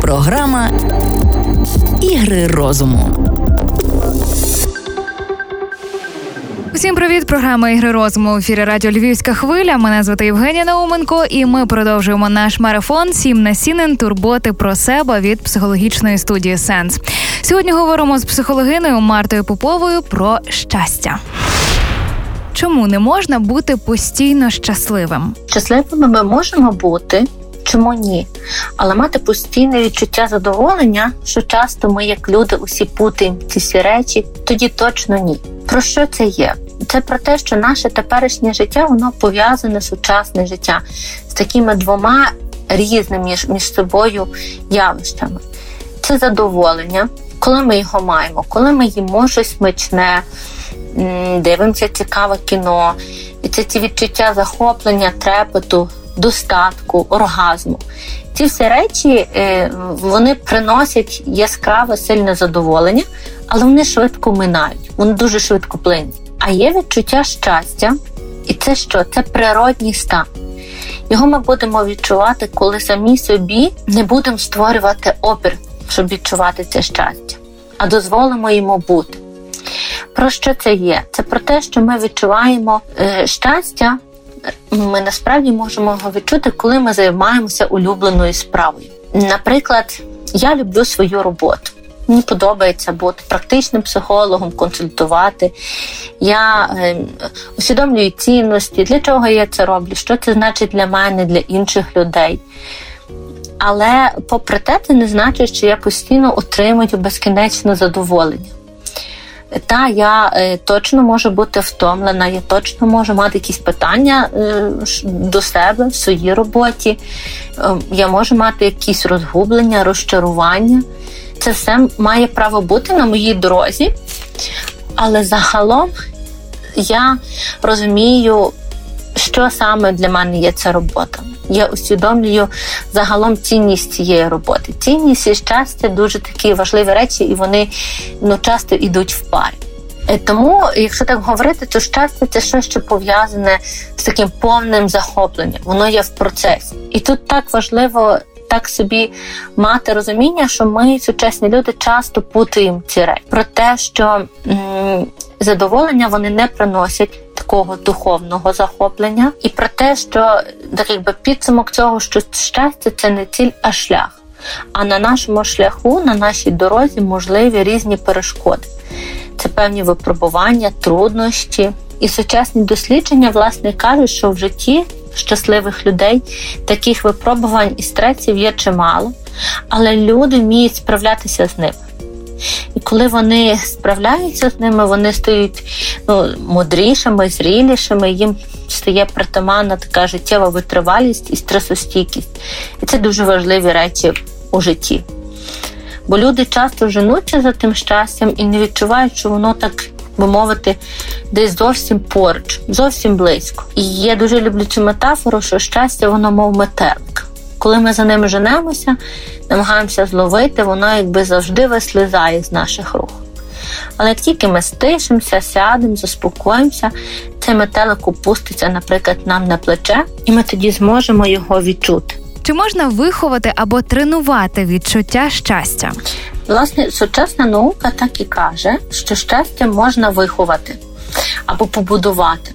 Програма Ігри розуму. Усім привіт, програма ігри розуму в ефірі Радіо Львівська хвиля. Мене звати Євгенія Науменко, і ми продовжуємо наш марафон Сім на сінен турботи про себе від психологічної студії Сенс. Сьогодні говоримо з психологиною Мартою Поповою про щастя. Чому не можна бути постійно щасливим? Щасливими ми можемо бути. Чому ні? Але мати постійне відчуття задоволення, що часто ми, як люди, усі путаємо ці всі речі, тоді точно ні. Про що це є? Це про те, що наше теперішнє життя воно пов'язане сучасне життя з такими двома різними між, між собою явищами. Це задоволення, коли ми його маємо, коли ми їмо щось смачне, дивимося цікаве кіно, і це ці відчуття захоплення, трепету, достатку, оргазму. Ці всі речі е, вони приносять яскраве, сильне задоволення, але вони швидко минають, вони дуже швидко плинуть. А є відчуття щастя, і це що? Це природній стан. Його ми будемо відчувати, коли самі собі не будемо створювати опір, щоб відчувати це щастя, а дозволимо йому бути. Про що це є? Це про те, що ми відчуваємо е, щастя, ми насправді можемо його відчути, коли ми займаємося улюбленою справою. Наприклад, я люблю свою роботу. Мені подобається бути практичним психологом, консультувати. Я е, усвідомлюю цінності, для чого я це роблю, що це значить для мене, для інших людей. Але, попри те, це не значить, що я постійно отримую безкінечне задоволення. Та я е, точно можу бути втомлена, я точно можу мати якісь питання е, до себе в своїй роботі. Е, я можу мати якісь розгублення, розчарування. Це все має право бути на моїй дорозі, але загалом я розумію, що саме для мене є ця робота. Я усвідомлюю загалом цінність цієї роботи. Цінність і щастя дуже такі важливі речі, і вони ну, часто йдуть в парі. Е, тому, якщо так говорити, то щастя це щось, що пов'язане з таким повним захопленням. Воно є в процесі. І тут так важливо так собі мати розуміння, що ми, сучасні люди, часто путаємо ці речі про те, що м- задоволення вони не приносять такого духовного захоплення, і про те, що так якби підсумок цього, що щастя це не ціль, а шлях. А на нашому шляху, на нашій дорозі можливі різні перешкоди. Це певні випробування, труднощі. І сучасні дослідження, власне, кажуть, що в житті щасливих людей таких випробувань і стресів є чимало, але люди вміють справлятися з ними. І коли вони справляються з ними, вони стають ну, мудрішими, зрілішими, їм стає притаманна така життєва витривалість і стресостійкість. І це дуже важливі речі у житті. Бо люди часто женуться за тим щастям і не відчувають, що воно так би мовити, десь зовсім поруч, зовсім близько. І я дуже люблю цю метафору, що щастя, воно мов метелик. Коли ми за ним женемося, намагаємося зловити, воно якби завжди вислизає з наших рук. Але як тільки ми стишимося, сядемо, заспокоїмося, цей метелик опуститься, наприклад, нам на плече, і ми тоді зможемо його відчути. Чи можна виховати або тренувати відчуття щастя? Власне, сучасна наука так і каже, що щастя можна виховати або побудувати.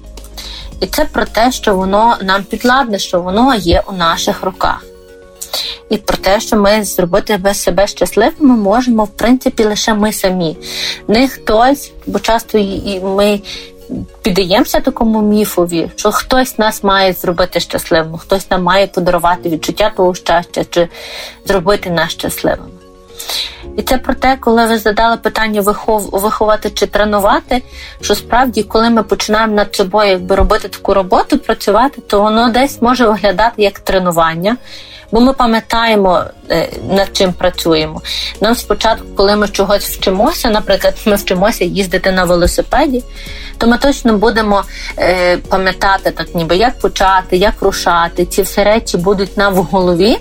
І це про те, що воно нам підладне, що воно є у наших руках. І про те, що ми зробити без себе щасливими можемо, в принципі, лише ми самі. Не хтось, бо часто і ми піддаємося такому міфові, що хтось нас має зробити щасливим, хтось нам має подарувати відчуття того щастя чи зробити нас щасливим. І це про те, коли ви задали питання вихов, виховати чи тренувати, що справді, коли ми починаємо над собою якби робити таку роботу, працювати, то воно десь може виглядати як тренування, бо ми пам'ятаємо, е, над чим працюємо. Нам спочатку, коли ми чогось вчимося, наприклад, ми вчимося їздити на велосипеді, то ми точно будемо е, пам'ятати так, ніби як почати, як рушати. Ці всі речі будуть нам в голові.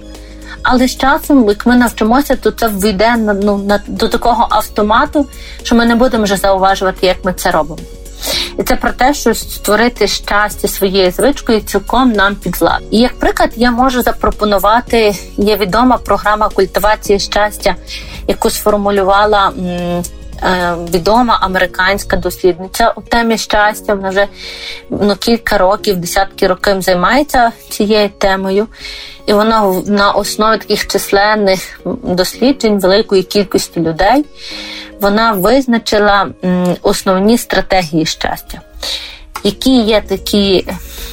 Але з часом, як ми навчимося, то це війде ну, на, до такого автомату, що ми не будемо вже зауважувати, як ми це робимо. І це про те, що створити щастя своєю звичкою цілком нам під. І як приклад, я можу запропонувати є відома програма культивації щастя, яку сформулювала. Е, відома американська дослідниця у темі щастя. Вона вже ну, кілька років, десятки років займається цією темою, і вона на основі таких численних досліджень великої кількості людей вона визначила основні стратегії щастя. Які є такі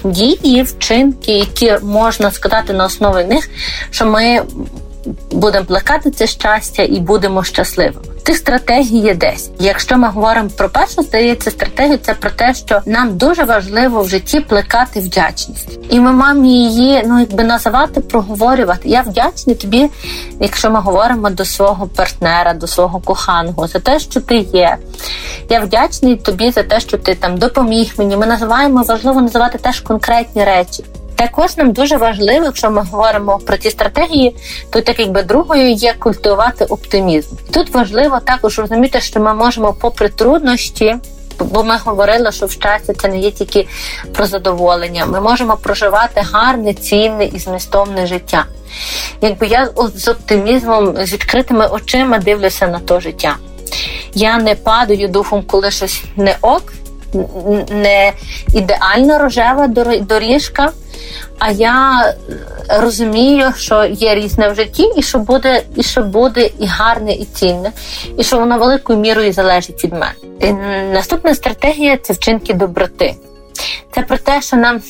дії, вчинки, які можна сказати на основі них, що ми будемо плекати це щастя і будемо щасливими. Тих стратегій є десь. Якщо ми говоримо про першу, здається, стратегію це про те, що нам дуже важливо в житті плекати вдячність, і ми маємо її ну якби називати, проговорювати. Я вдячний тобі, якщо ми говоримо до свого партнера, до свого коханого, за те, що ти є. Я вдячний тобі за те, що ти там допоміг мені. Ми називаємо важливо називати теж конкретні речі. Також нам дуже важливо, якщо ми говоримо про ці стратегії, то так якби другою є культивувати оптимізм. Тут важливо також розуміти, що ми можемо, попри труднощі. Бо ми говорили, що в щастя це не є тільки про задоволення. Ми можемо проживати гарне, цінне і змістовне життя. Якби я з оптимізмом, з відкритими очима дивлюся на то життя. Я не падаю духом, коли щось не ок, не ідеально рожева доріжка, а я розумію, що є різне в житті, і що буде, і що буде і гарне, і цінне, і що воно великою мірою залежить від мене. І Наступна стратегія це вчинки доброти. Це про те, що нам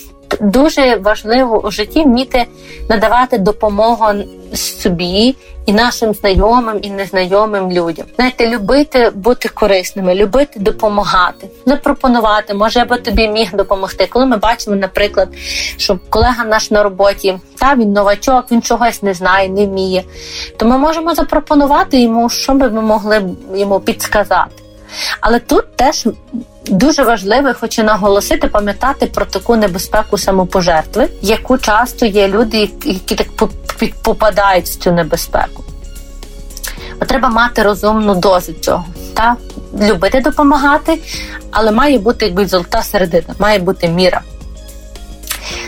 дуже важливо у житті вміти надавати допомогу собі і нашим знайомим і незнайомим людям. Знаєте, любити бути корисними, любити допомагати, запропонувати, може я би тобі міг допомогти. Коли ми бачимо, наприклад, що колега наш на роботі, та він новачок, він чогось не знає, не вміє, то ми можемо запропонувати йому, що би ми могли йому підсказати. Але тут теж дуже важливо, хочу наголосити, пам'ятати про таку небезпеку самопожертви, яку часто є люди, які так попадають в цю небезпеку. Бо треба мати розумну дозу цього. Та? Любити допомагати, але має бути якби золота середина, має бути міра.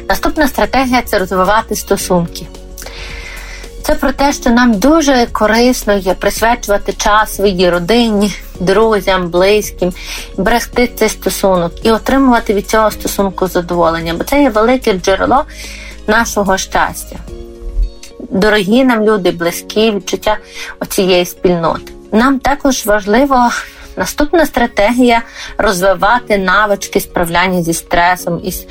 Наступна стратегія це розвивати стосунки. Це про те, що нам дуже корисно є присвячувати час своїй родині, друзям, близьким, берегти цей стосунок і отримувати від цього стосунку задоволення, бо це є велике джерело нашого щастя. Дорогі нам люди, близькі, відчуття оцієї спільноти. Нам також важливо. Наступна стратегія розвивати навички справляння зі стресом і з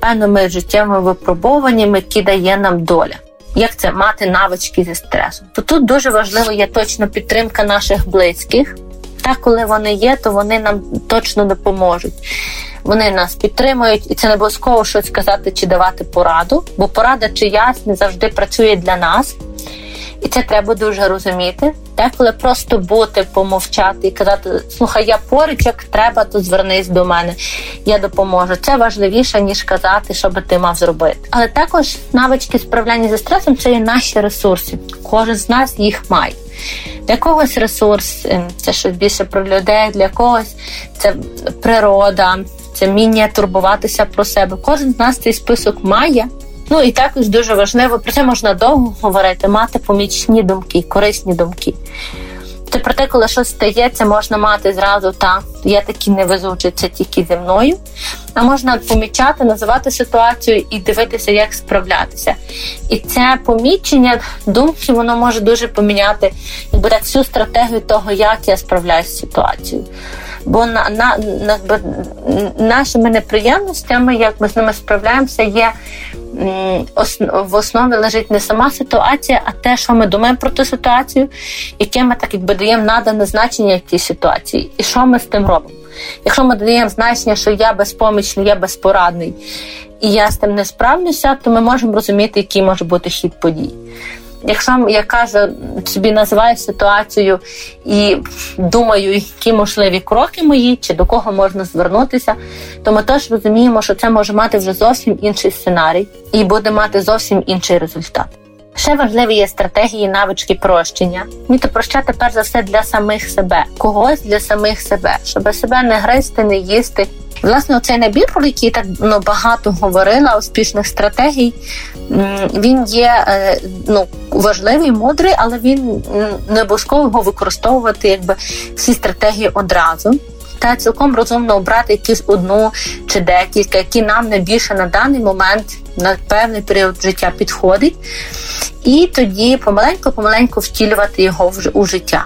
певними життєвими випробуваннями, які дає нам доля як це мати навички зі стресу. То тут дуже важливо є точно підтримка наших близьких. Та коли вони є, то вони нам точно допоможуть. Вони нас підтримують, і це не обов'язково щось сказати чи давати пораду, бо порада чиясь не завжди працює для нас. І це треба дуже розуміти. Деколи просто бути, помовчати і казати: слухай, я поруч, як треба, то звернись до мене, я допоможу. Це важливіше, ніж казати, що би ти мав зробити. Але також навички справляння зі стресом це є наші ресурси. Кожен з нас їх має. Для когось ресурс ем, це щось більше про людей, для когось це природа, це вміння турбуватися про себе. Кожен з нас цей список має. Ну і також дуже важливо, про це можна довго говорити, мати помічні думки, корисні думки. Це про те, коли щось стається, можна мати зразу та я такі не везучий, це тільки зі мною. А можна помічати, називати ситуацію і дивитися, як справлятися. І це помічення думки, воно може дуже поміняти якби так всю стратегію того, як я справляюся з ситуацією. Бо на, на, на, нашими неприємностями, як ми з ними справляємося, є в основі лежить не сама ситуація, а те, що ми думаємо про ту ситуацію, яке ми так якби даємо надане значення цій ситуації, і що ми з тим робимо. Якщо ми даємо значення, що я безпомічний, я безпорадний і я з тим не справлюся, то ми можемо розуміти, який може бути хід подій. Якщо я кажу, собі називаю ситуацію і думаю, які можливі кроки мої, чи до кого можна звернутися, то ми теж розуміємо, що це може мати вже зовсім інший сценарій і буде мати зовсім інший результат. Ще важливі є стратегії, навички прощення. Вміти прощати перш за все для самих себе, когось для самих себе, щоб себе не гризти, не їсти Власне, оцей набір, про який так ну, багато говорила, успішних стратегій, він є е, ну, важливий, мудрий, але він не обов'язково його використовувати якби всі стратегії одразу. Та цілком розумно обрати якусь одну чи декілька, які нам найбільше на даний момент на певний період життя підходить, і тоді помаленьку-помаленьку втілювати його у життя.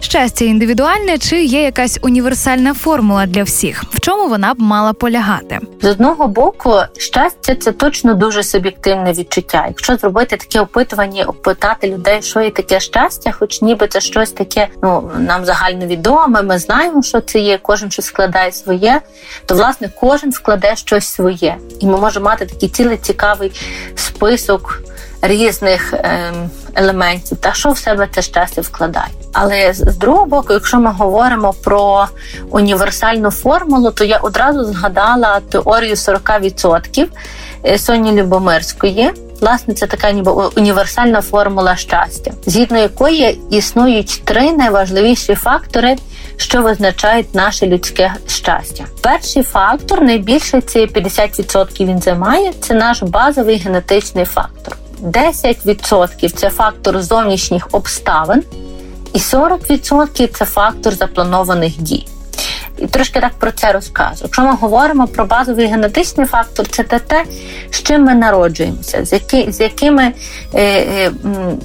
Щастя індивідуальне чи є якась універсальна формула для всіх? В чому вона б мала полягати? З одного боку, щастя це точно дуже суб'єктивне відчуття. Якщо зробити таке опитування, опитати людей, що є таке щастя, хоч ніби це щось таке, ну нам загально відоме, ми знаємо, що це є. Кожен щось складає своє, то власне кожен складе щось своє, і ми можемо мати такий цілий цікавий список різних ем, елементів, та що в себе це щастя вкладає. Але з другого боку, якщо ми говоримо про універсальну формулу, то я одразу згадала теорію 40% е, Соні Любомирської. Власне, це така ніби універсальна формула щастя, згідно якої існують три найважливіші фактори, що визначають наше людське щастя. Перший фактор найбільше це 50% Він займає це наш базовий генетичний фактор. 10% це фактор зовнішніх обставин, і 40% це фактор запланованих дій. І трошки так про це розкажу. Якщо ми говоримо про базовий генетичний фактор, це те з чим ми народжуємося, з які, з якими е, е,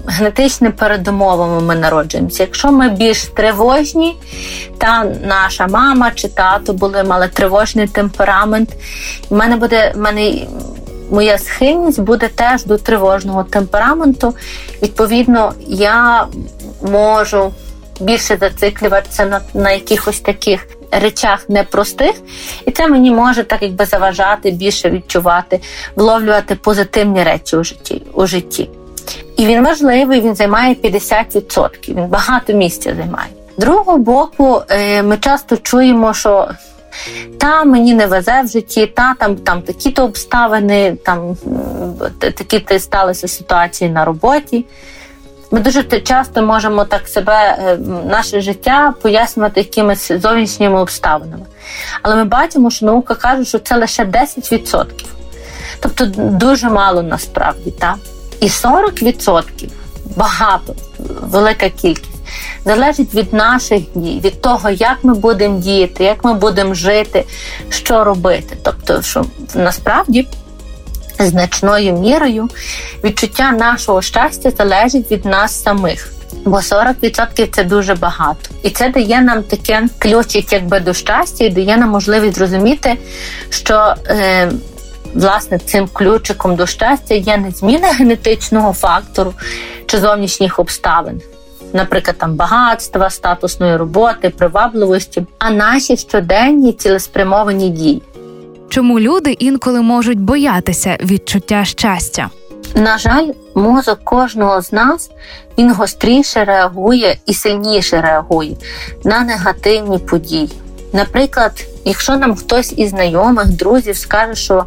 генетичними передумовами ми народжуємося. Якщо ми більш тривожні, та наша мама чи тато були мали тривожний темперамент, в мене буде в мене моя схильність буде теж до тривожного темпераменту. Відповідно, я можу більше зациклюватися на, на якихось таких речах непростих, і це мені може так якби заважати, більше відчувати, вловлювати позитивні речі у житті. у житті. І він важливий, він займає 50%, він багато місця займає. Другого боку, е, ми часто чуємо, що та мені не везе в житті, та там там такі-то обставини, там такі-то сталися ситуації на роботі. Ми дуже часто можемо так себе, е, наше життя пояснювати якимись зовнішніми обставинами. Але ми бачимо, що наука каже, що це лише 10%. Тобто дуже мало насправді. Та? І 40% багато, велика кількість залежить від наших дій, від того, як ми будемо діяти, як ми будемо жити, що робити. Тобто, що насправді. Значною мірою відчуття нашого щастя залежить від нас самих, бо 40% це дуже багато, і це дає нам таке ключик, якби до щастя, і дає нам можливість зрозуміти, що е, власне цим ключиком до щастя є не зміна генетичного фактору чи зовнішніх обставин, наприклад, там багатства, статусної роботи, привабливості, а наші щоденні цілеспрямовані дії. Чому люди інколи можуть боятися відчуття щастя? На жаль, мозок кожного з нас він гостріше реагує і сильніше реагує на негативні події. Наприклад, якщо нам хтось із знайомих, друзів скаже, що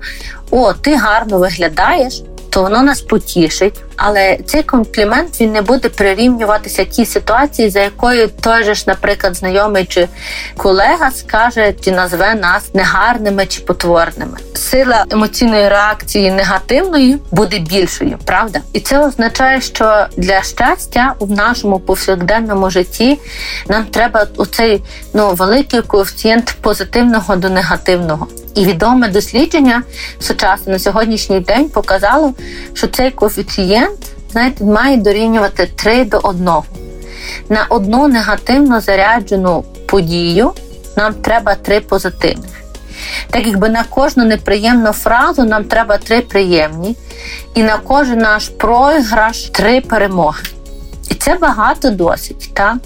о, ти гарно виглядаєш, то воно нас потішить. Але цей комплімент він не буде прирівнюватися тій ситуації, за якою той же ж, наприклад, знайомий чи колега скаже чи назве нас негарними чи потворними. Сила емоційної реакції негативної буде більшою, правда? І це означає, що для щастя в нашому повсякденному житті нам треба оцей ну великий коефіцієнт позитивного до негативного. І відоме дослідження сучасне на сьогоднішній день показало, що цей коефіцієнт знаєте, має дорівнювати 3 до 1. На одну негативно заряджену подію нам треба 3 позитивних. Так якби на кожну неприємну фразу нам треба три приємні, і на кожен наш програш три перемоги. І це багато досить. так?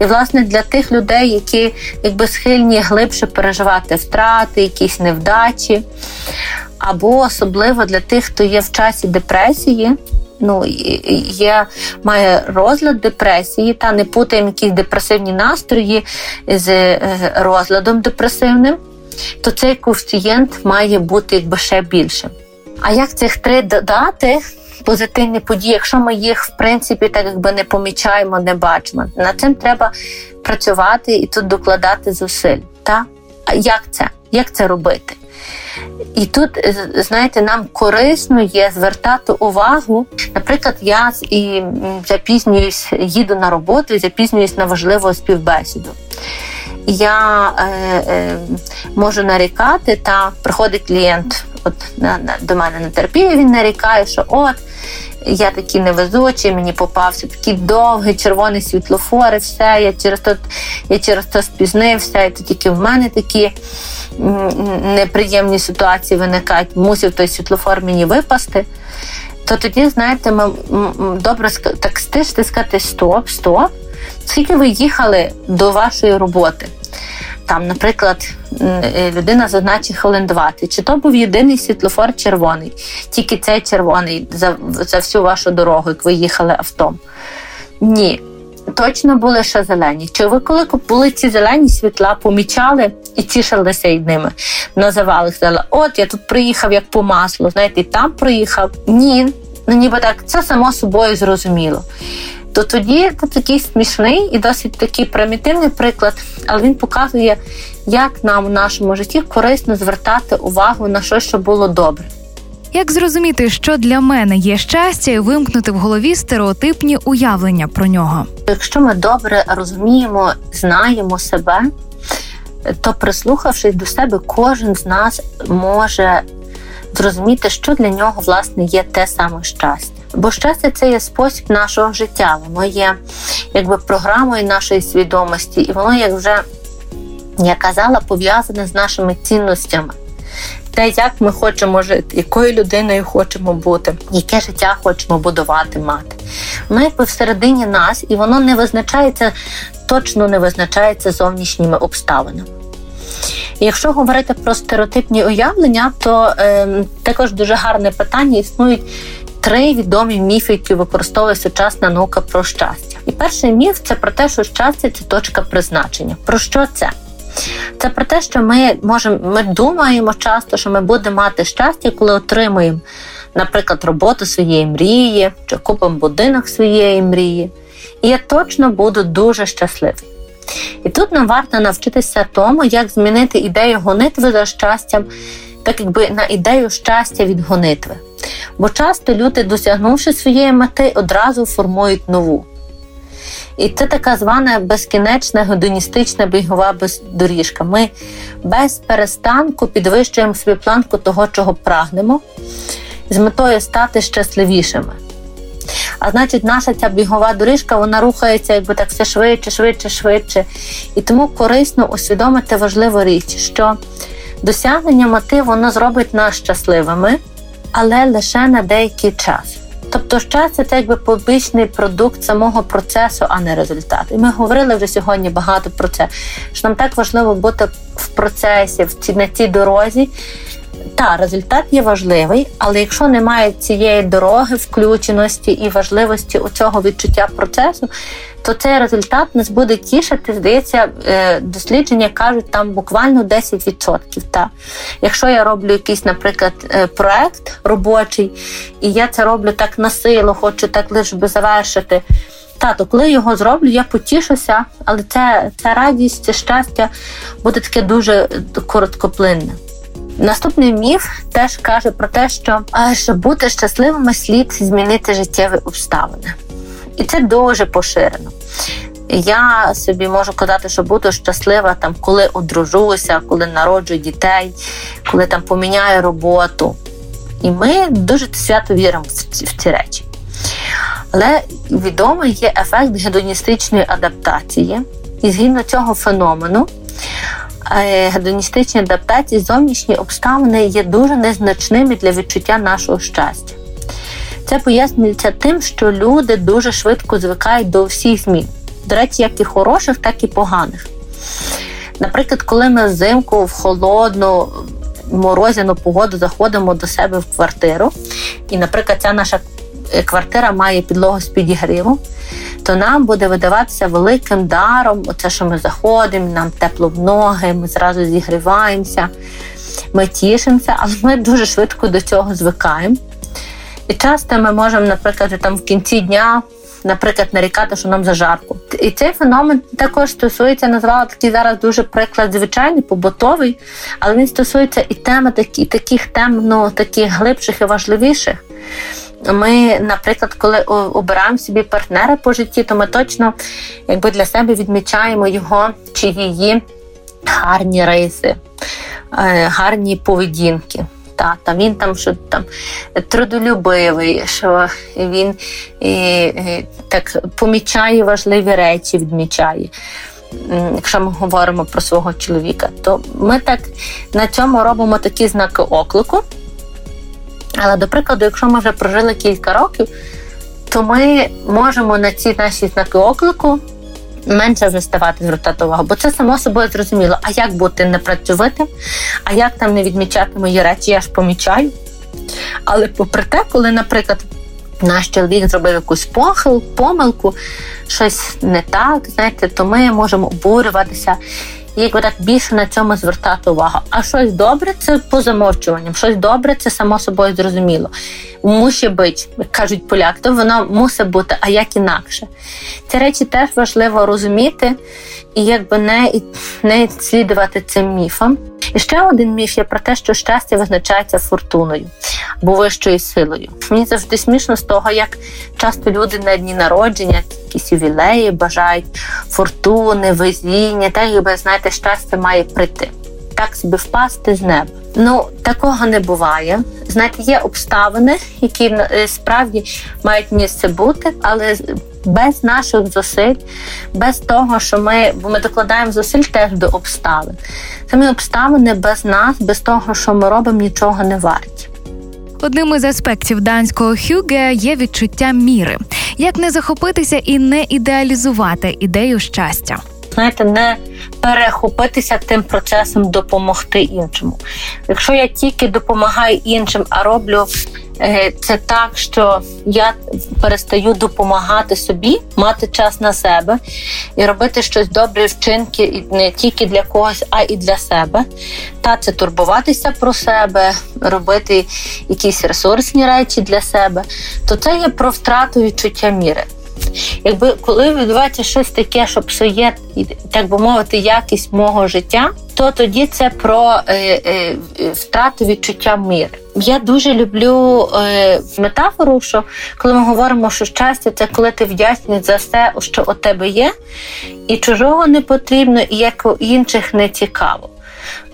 І, власне, для тих людей, які якби схильні глибше переживати втрати, якісь невдачі, або особливо для тих, хто є в часі депресії. Ну, є, має розлад депресії, та не путаємо якісь депресивні настрої з е, розладом депресивним, то цей коефіцієнт має бути якби ще більшим. А як цих три додати? Позитивні події, якщо ми їх в принципі так якби не помічаємо, не бачимо. Над цим треба працювати і тут докладати зусиль. Та? А як це? як це робити. І тут, знаєте, нам корисно є звертати увагу. Наприклад, я і запізнююсь, їду на роботу і запізнююсь на важливу співбесіду. Я е, е, можу нарікати, та приходить клієнт от до мене на терапію, він нарікає, що от я такий невезучий, мені попався такий довгий червоний світлофор, і все, я через то я через то спізнився, і то тільки в мене такі неприємні ситуації виникають, мусив той світлофор мені випасти. То тоді, знаєте, ми добре так стиште сказати стоп, стоп. Скільки ви їхали до вашої роботи? Там, наприклад, е, людина зазначить хвилин 20. Чи то був єдиний світлофор червоний, тільки цей червоний за за всю вашу дорогу, як ви їхали автом? Ні. Точно були ще зелені. Чи ви коли були ці зелені світла, помічали і тішилися й ними? Називали сказали, от я тут приїхав як по маслу, знаєте, і там приїхав. Ні, ну ніби так, це само собою зрозуміло то тоді це такий смішний і досить такий примітивний приклад, але він показує, як нам в нашому житті корисно звертати увагу на щось, що було добре. Як зрозуміти, що для мене є щастя, і вимкнути в голові стереотипні уявлення про нього? Якщо ми добре розуміємо, знаємо себе, то прислухавшись до себе, кожен з нас може зрозуміти, що для нього власне є те саме щастя. Бо щастя це є спосіб нашого життя, воно є якби програмою нашої свідомості, і воно, як вже я казала, пов'язане з нашими цінностями. Те, як ми хочемо жити, якою людиною хочемо бути, яке життя хочемо будувати, мати. Воно якби всередині нас, і воно не визначається, точно не визначається зовнішніми обставинами. Якщо говорити про стереотипні уявлення, то е, також дуже гарне питання існують три відомі міфи, які використовує сучасна наука про щастя. І перший міф це про те, що щастя це точка призначення. Про що це? Це про те, що ми можемо, ми думаємо часто, що ми будемо мати щастя, коли отримуємо, наприклад, роботу своєї мрії, чи купимо будинок своєї мрії. І я точно буду дуже щасливий. І тут нам варто навчитися тому, як змінити ідею гонитви за щастям, так якби на ідею щастя від гонитви. Бо часто люди, досягнувши своєї мети, одразу формують нову. І це така звана безкінечна гедоністична бігова доріжка. Ми без перестанку підвищуємо собі планку того, чого прагнемо, з метою стати щасливішими. А значить, наша ця бігова доріжка вона рухається якби так все швидше, швидше, швидше. І тому корисно усвідомити важливу річ, що досягнення мети воно зробить нас щасливими але лише на деякий час. Тобто, щастя це якби побічний продукт самого процесу, а не результат. І ми говорили вже сьогодні багато про це. Що нам так важливо бути в процесі, в цій, на цій дорозі. Та, результат є важливий, але якщо немає цієї дороги, включеності і важливості у цього відчуття процесу, то цей результат нас буде тішити. Здається, е, дослідження кажуть там буквально 10%. Та. Якщо я роблю якийсь, наприклад, е, проект робочий, і я це роблю так на силу, хочу так лише би завершити. Тато, коли його зроблю, я потішуся, але це, ця радість, це щастя буде таке дуже короткоплинне. Наступний міф теж каже про те, що щоб бути щасливими, слід змінити життєві обставини. І це дуже поширено. Я собі можу казати, що буду щаслива, там, коли одружуся, коли народжую дітей, коли там поміняю роботу. І ми дуже свято віримо в ці, речі. Але відомо є ефект гедоністичної адаптації, і згідно цього феномену, е, гедоністичні адаптації, зовнішні обставини є дуже незначними для відчуття нашого щастя. Це пояснюється тим, що люди дуже швидко звикають до всіх змін. До речі, як і хороших, так і поганих. Наприклад, коли ми взимку в холодну морозяну погоду заходимо до себе в квартиру, і, наприклад, ця наша е, квартира має підлогу з підігріву, то нам буде видаватися великим даром, оце, що ми заходимо, нам тепло в ноги, ми зразу зігріваємося, ми тішимося, але ми дуже швидко до цього звикаємо. І часто ми можемо, наприклад, там в кінці дня. Наприклад, нарікати, що нам зажарко. І цей феномен також стосується, назвала такий зараз дуже приклад звичайний, побутовий, але він стосується і теми такі, таких тем, ну таких глибших і важливіших. Ми, наприклад, коли обираємо собі партнера по житті, то ми точно якби для себе відмічаємо його чи її гарні риси, е, гарні поведінки. Та, там він там що там трудолюбивий, що він і, і, так помічає важливі речі, відмічає. Якщо ми говоримо про свого чоловіка, то ми так на цьому робимо такі знаки оклику. Але, до прикладу, якщо ми вже прожили кілька років, то ми можемо на ці наші знаки оклику менше вже ставати звертати увагу, бо це само собою зрозуміло. А як бути непрацьовитим, а як там не відмічати мої речі, я ж помічаю. Але попри те, коли, наприклад, наш чоловік зробив якусь похил, помилку, щось не так, знаєте, то ми можемо обурюватися якби так більше на цьому звертати увагу. А щось добре це по замовчуванням, щось добре це само собою зрозуміло. Мусить бути, як кажуть поляки, то воно мусить бути, а як інакше. Ці речі теж важливо розуміти і якби не не слідувати цим міфам. І ще один міф є про те, що щастя визначається фортуною або вищою силою. Мені завжди смішно з того, як часто люди на дні народження, якісь ювілеї бажають фортуни, везіння, так якби знаєте, щастя має прийти. Так собі впасти з неба. Ну такого не буває. Знаєте, є обставини, які е, справді мають місце бути, але без наших зусиль, без того, що ми бо ми докладаємо зусиль теж до обставин. Самі обставини без нас, без того, що ми робимо, нічого не варті. Одним із аспектів данського хюге є відчуття міри, як не захопитися і не ідеалізувати ідею щастя. Знаєте, не перехопитися тим процесом допомогти іншому. Якщо я тільки допомагаю іншим, а роблю це так, що я перестаю допомагати собі, мати час на себе і робити щось добре вчинки не тільки для когось, а і для себе. Та це турбуватися про себе, робити якісь ресурсні речі для себе, то це є про втрату відчуття міри. Якби коли відбувається щось таке, що псує, так би мовити, якість мого життя, то тоді це про е, е, втрату відчуття міри. Я дуже люблю е, метафору, що коли ми говоримо, що щастя це коли ти вдячний за все, що у тебе є, і чужого не потрібно, і як у інших не цікаво.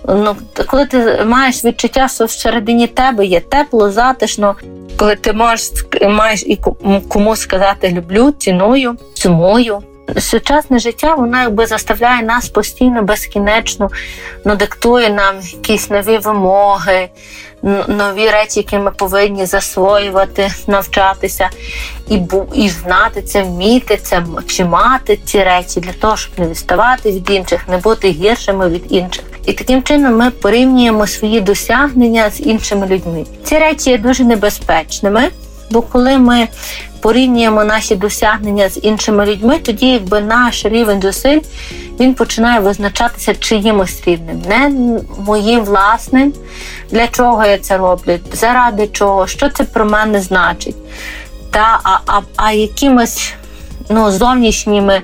Ну, Коли ти маєш відчуття, що всередині тебе є тепло, затишно, коли ти можеш маєш і комусь сказати люблю, ціную, сумую. Сучасне життя воно якби заставляє нас постійно безкінечно, ну, диктує нам якісь нові вимоги, нові речі, які ми повинні засвоювати, навчатися і і знати це, вміти це чи мати ці речі для того, щоб не відставати від інших, не бути гіршими від інших. І таким чином ми порівнюємо свої досягнення з іншими людьми. Ці речі є дуже небезпечними, бо коли ми порівнюємо наші досягнення з іншими людьми, тоді якби наш рівень зусиль він починає визначатися чиїмось рівнем, не моїм власним, для чого я це роблю, заради чого, що це про мене значить, та а, а, а якимось ну, зовнішніми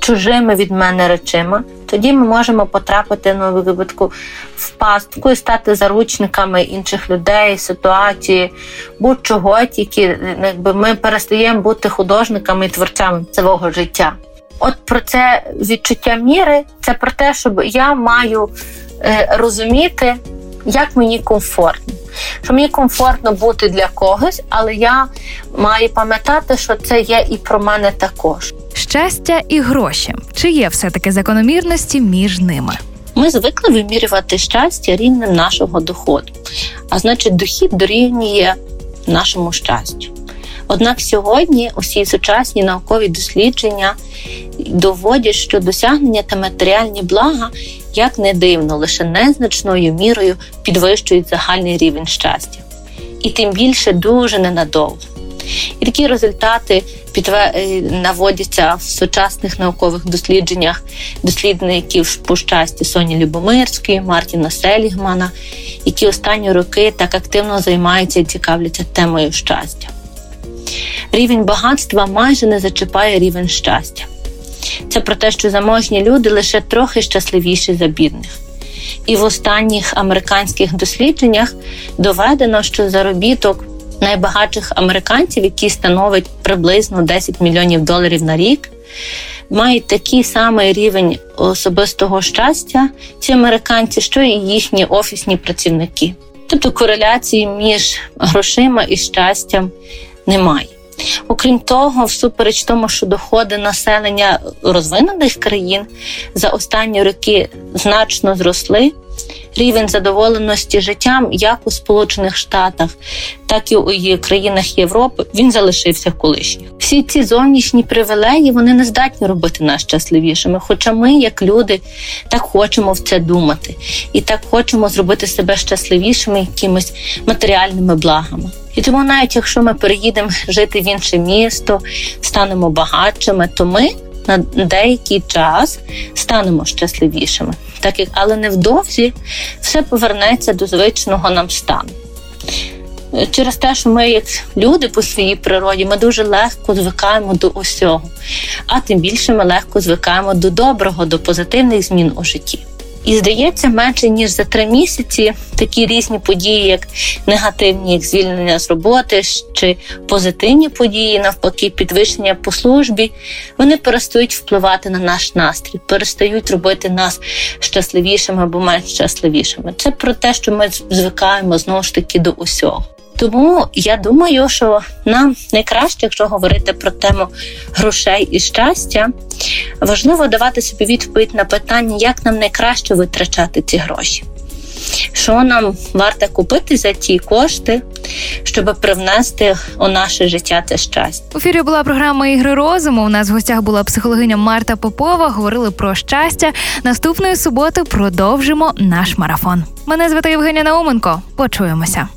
чужими від мене речима. Тоді ми можемо потрапити на ну, випадку в пастку і стати заручниками інших людей, ситуації, будь-чого, тільки якби ми перестаємо бути художниками і творцями свого життя. От про це відчуття міри, це про те, щоб я маю е, розуміти, як мені комфортно. Що мені комфортно бути для когось, але я маю пам'ятати, що це є і про мене також. Щастя і гроші. Чи є все таки закономірності між ними? Ми звикли вимірювати щастя рівнем нашого доходу, а значить, дохід дорівнює нашому щастю. Однак сьогодні усі сучасні наукові дослідження доводять, що досягнення та матеріальні блага, як не дивно, лише незначною мірою підвищують загальний рівень щастя. І тим більше дуже ненадовго. І такі результати е, наводяться в сучасних наукових дослідженнях дослідників по щасті Соні Любомирської, Мартіна Селігмана, які останні роки так активно займаються і цікавляться темою щастя. Рівень багатства майже не зачіпає рівень щастя. Це про те, що заможні люди лише трохи щасливіші за бідних. І в останніх американських дослідженнях доведено, що заробіток найбагатших американців, які становить приблизно 10 мільйонів доларів на рік, мають такий самий рівень особистого щастя, ці американці, що і їхні офісні працівники. Тобто кореляції між грошима і щастям немає. Окрім того, всупереч тому, що доходи населення розвинених країн за останні роки значно зросли. Рівень задоволеності життям як у Сполучених Штатах, так і у країнах Європи він залишився колишніх. Всі ці зовнішні привілеї вони не здатні робити нас щасливішими. Хоча ми, як люди, так хочемо в це думати і так хочемо зробити себе щасливішими якимись матеріальними благами. І тому, навіть якщо ми переїдемо жити в інше місто, станемо багатшими, то ми на деякий час станемо щасливішими, так як але невдовзі все повернеться до звичного нам стану. Через те, що ми, як люди по своїй природі, ми дуже легко звикаємо до усього, а тим більше ми легко звикаємо до доброго, до позитивних змін у житті. І здається, менше ніж за три місяці такі різні події, як негативні, як звільнення з роботи, чи позитивні події, навпаки, підвищення по службі, вони перестають впливати на наш настрій, перестають робити нас щасливішими або менш щасливішими. Це про те, що ми звикаємо знову ж таки до усього. Тому я думаю, що нам найкраще, якщо говорити про тему грошей і щастя, важливо давати собі відповідь на питання, як нам найкраще витрачати ці гроші. Що нам варто купити за ті кошти, щоб привнести у наше життя це щастя? У ефірі була програма Ігри розуму. У нас в гостях була психологиня Марта Попова. Говорили про щастя. Наступної суботи продовжимо наш марафон. Мене звати Євгенія Науменко. Почуємося.